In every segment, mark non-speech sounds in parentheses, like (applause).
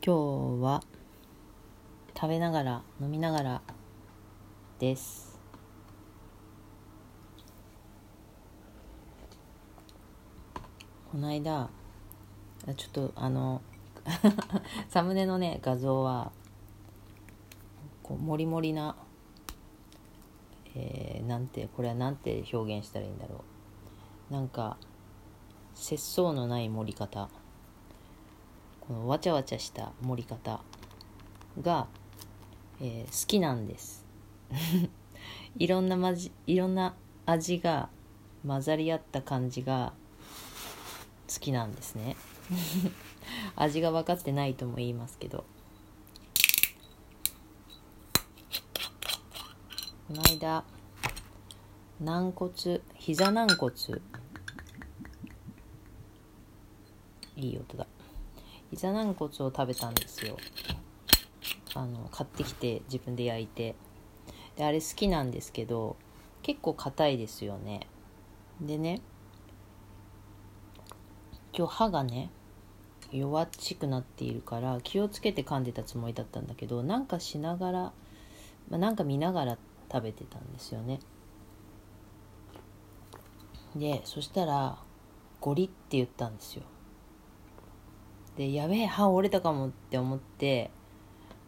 今日は食べながら飲みながらです。この間ちょっとあの (laughs) サムネのね画像はこうモリモリなえーなんてこれはなんて表現したらいいんだろう。なんか節操のない盛り方。このわちゃわちゃした盛り方が、えー好きなんです。(laughs) いろんなまじいろんな味が混ざり合った感じが好きなんですね。(laughs) 味が分かってないとも言いますけど。この間軟骨膝軟骨いい音だ。膝軟骨を食べたんですよ。あの買ってきて自分で焼いて。であれ好きなんですけど結構硬いですよね。でね今日歯がね弱っちくなっているから気をつけて噛んでたつもりだったんだけどなんかしながら、まあ、なんか見ながら食べてたんですよね。でそしたらゴリって言ったんですよ。でやべえ歯折れたかもって思って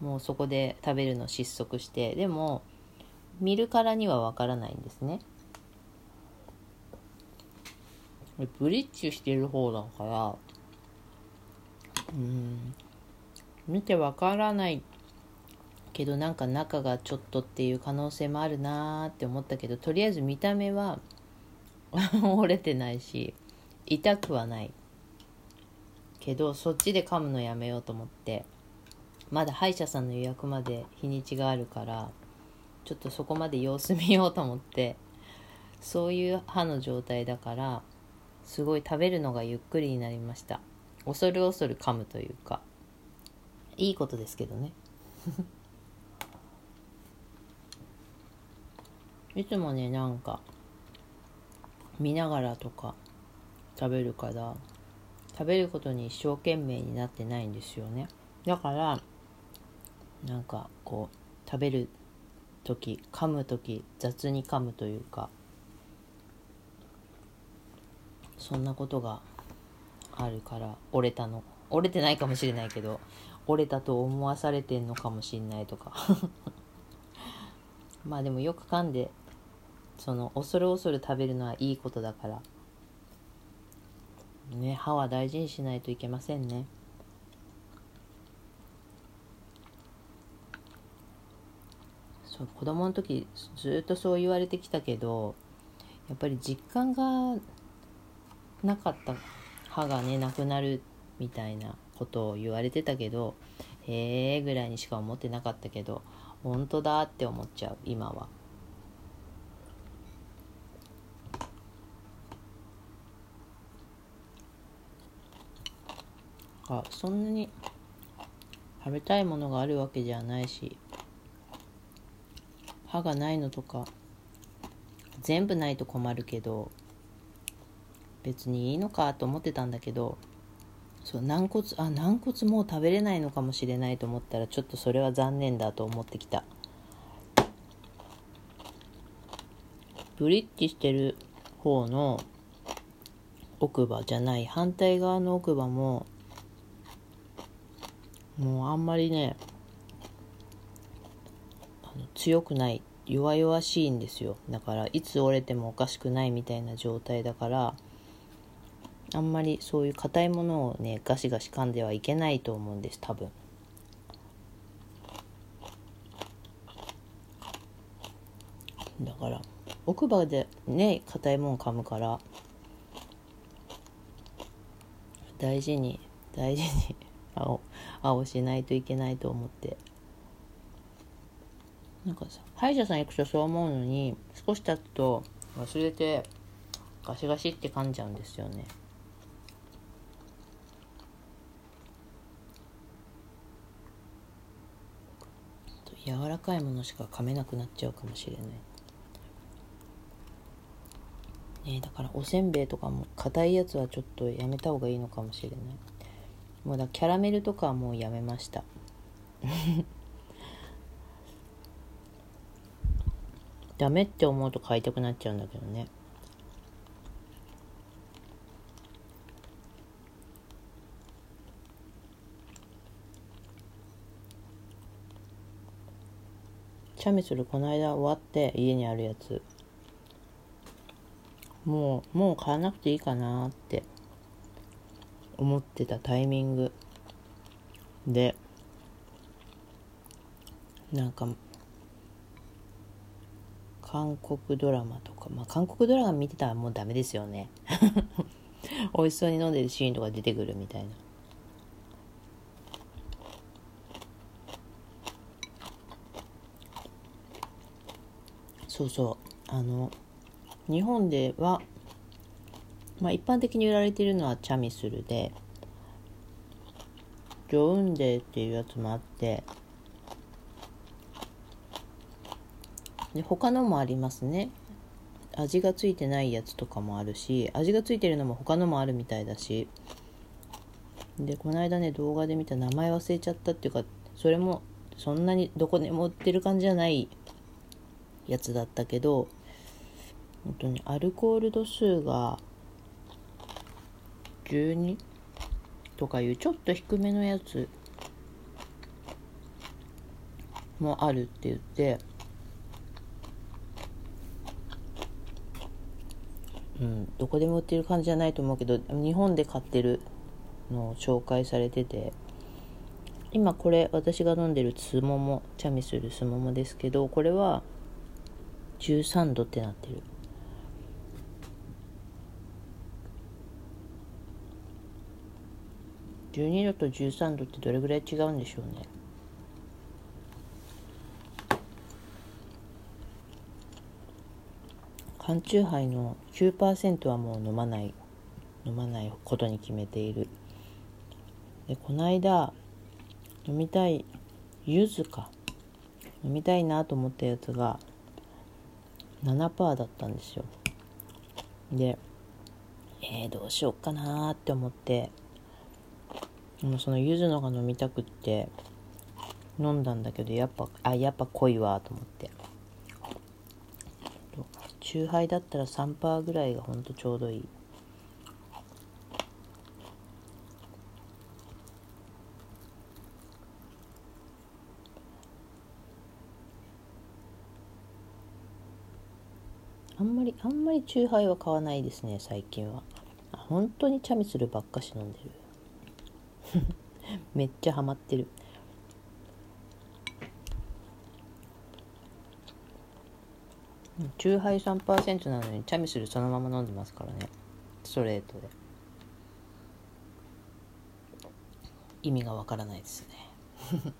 もうそこで食べるの失速してでも見るからにはわからないんですね。ブリッジしてる方だからうん見てわからないけどなんか中がちょっとっていう可能性もあるなーって思ったけどとりあえず見た目は (laughs) 折れてないし痛くはない。けどそっちで噛むのやめようと思って。まだ歯医者さんの予約まで日にちがあるからちょっとそこまで様子見ようと思って。そういう歯の状態だからすごい食べるのがゆっくりになりました。恐る恐る噛むというか。いいことですけどね。(laughs) いつもねなんか見ながらとか食べるから食べることに一生懸命になってないんですよね。だからなんかこう食べる時噛む時雑に噛むというかそんなことがあるから折れたの。折れてないかもしれないけど折れたと思わされてんのかもしんないとか。(laughs) まあでもよく噛んでその恐る恐る食べるのはいいことだから。ね歯は大事にしないといけませんねそう子供の時ずっとそう言われてきたけどやっぱり実感がなかった歯がねなくなるみたいなことを言われてたけどへえぐらいにしか思ってなかったけど本当だって思っちゃう今は。あそんなに食べたいものがあるわけじゃないし歯がないのとか全部ないと困るけど別にいいのかと思ってたんだけどそう軟骨あ軟骨もう食べれないのかもしれないと思ったらちょっとそれは残念だと思ってきた。ブリッジしてる方の奥歯じゃない反対側の奥歯ももうあんまりね強くない弱々しいんですよ。だからいつ折れてもおかしくないみたいな状態だからあんまりそういう硬いものをねガシガシ噛んではいけないと思うんです多分。だから奥歯でね硬いもん噛むから大事に大事にあ青青しないといけないと思って。なんかさ歯医者さん行くとそう思うのに少し経つと忘れてガシガシって噛んじゃうんですよね。柔らかいものしか噛めなくなっちゃうかもしれない。ねだからおせんべいとかも硬いやつはちょっとやめた方がいいのかもしれない。もうだキャラメルとかはもうやめました。(laughs) ダメって思うと買いたくなっちゃうんだけどね。チャミスルこの間終わって家にあるやつ。もうもう買わなくていいかなって。思ってたタイミングでなんか韓国ドラマとかまあ韓国ドラマ見てたらもうダメですよね。(laughs) 美味しそうに飲んでるシーンとか出てくるみたいな。そうそう。あの日本では、まあ、一般的に売られているのはチャミスルでジョウンデーっていうやつもあってで他のもありますね。味がついてないやつとかもあるし味がついてるのも他のもあるみたいだし。でこの間ね動画で見た名前忘れちゃったっていうかそれもそんなにどこでも売ってる感じじゃないやつだったけど本当にアルコール度数が12とかいうちょっと低めのやつ。もあるって言って。うん、どこでも売ってる感じじゃないと思うけど日本で買ってるのを紹介されてて。今これ私が飲んでるつももチャミするすももですけどこれは13度ってなってる。12度と13度ってどれぐらい違うんでしょうね？缶チューハイの9%はもう飲まない飲まないことに決めている。でこの間飲みたい柚子か。飲みたいなと思ったやつが7%だったんですよ。でえー、どうしようかなって思って。もうその柚子のが飲みたくって飲んだんだけどやっぱあやっぱ濃いわと思って。酎ハイだったら3%ぐらいがほんとちょうどいい。あんまりあんまりチューハイは買わないですね最近は。本当にチャミスルばっかし飲んでる。(laughs) めっちゃハマってる。チューハイ3%なのにチャミスルそのまま飲んでますからね。ストレートで。意味がわからないですね。(laughs)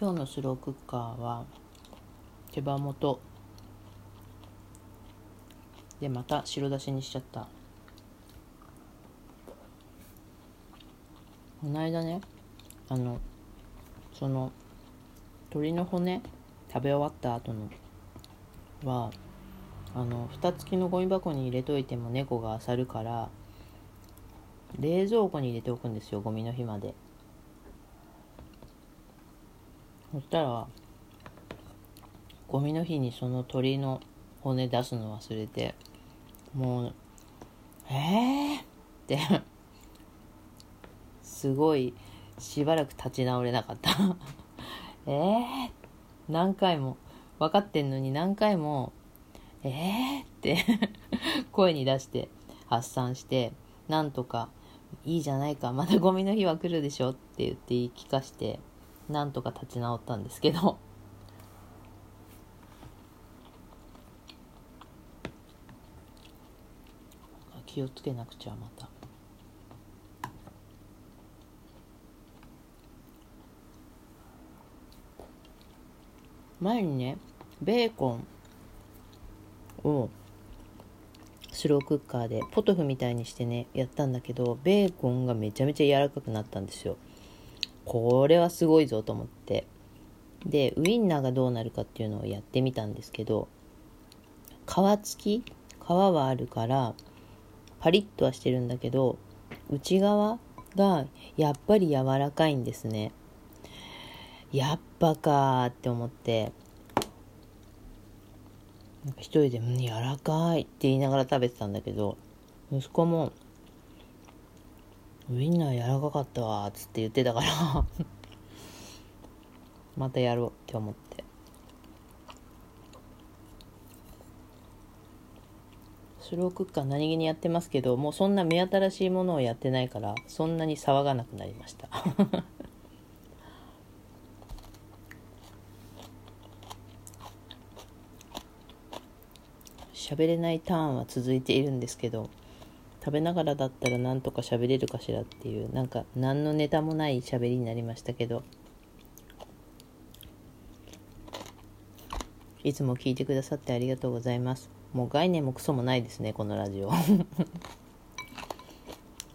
今日のスロークッカーは手羽元でまた白だしにしちゃった。この間ねあのその鶏の骨食べ終わった後のはあの蓋付きのゴミ箱に入れといても猫が漁るから冷蔵庫に入れておくんですよゴミの日まで。そしたらゴミの日にその鳥の骨出すの忘れてもうえーってすごいしばらく立ち直れなかった。(laughs) えー何回も分かってんのに何回もえーって (laughs) 声に出して発散してなんとかいいじゃないかまたゴミの日は来るでしょって言って言い聞かしてなんとか立ち直ったんですけど。気をつけなくちゃまた。前にねベーコンをスロークッカーでポトフみたいにしてねやったんだけどベーコンがめちゃめちゃ柔らかくなったんですよ。これはすごいぞと思って。でウインナーがどうなるかっていうのをやってみたんですけど皮付き？皮はあるからパリッとはしてるんだけど内側がやっぱり柔らかいんですね。やっぱかーって思って。一人で「うん柔らかい」って言いながら食べてたんだけど息子も「ウインナー柔らかかったわ」っつって言ってたから (laughs) またやろうって思って。スロークッカー何気にやってますけどもうそんな目新しいものをやってないからそんなに騒がなくなりました。(laughs) 喋れないターンは続いているんですけど食べながらだったらなんとか喋れるかしらっていうなんか何のネタもない喋りになりましたけどいつも聞いてくださってありがとうございます。もう概念もクソもないですねこのラジオ。(laughs)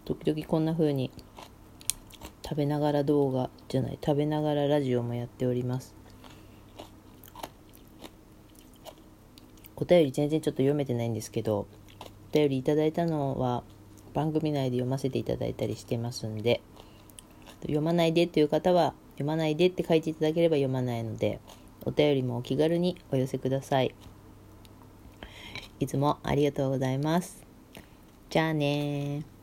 時々こんな風に食べながら動画じゃない食べながらラジオもやっております。お便り全然ちょっと読めてないんですけどお便りいただいたのは番組内で読ませていただいたりしてますんで読まないでっていう方は読まないでって書いていただければ読まないのでお便りもお気軽にお寄せください。いつもありがとうございます。じゃあね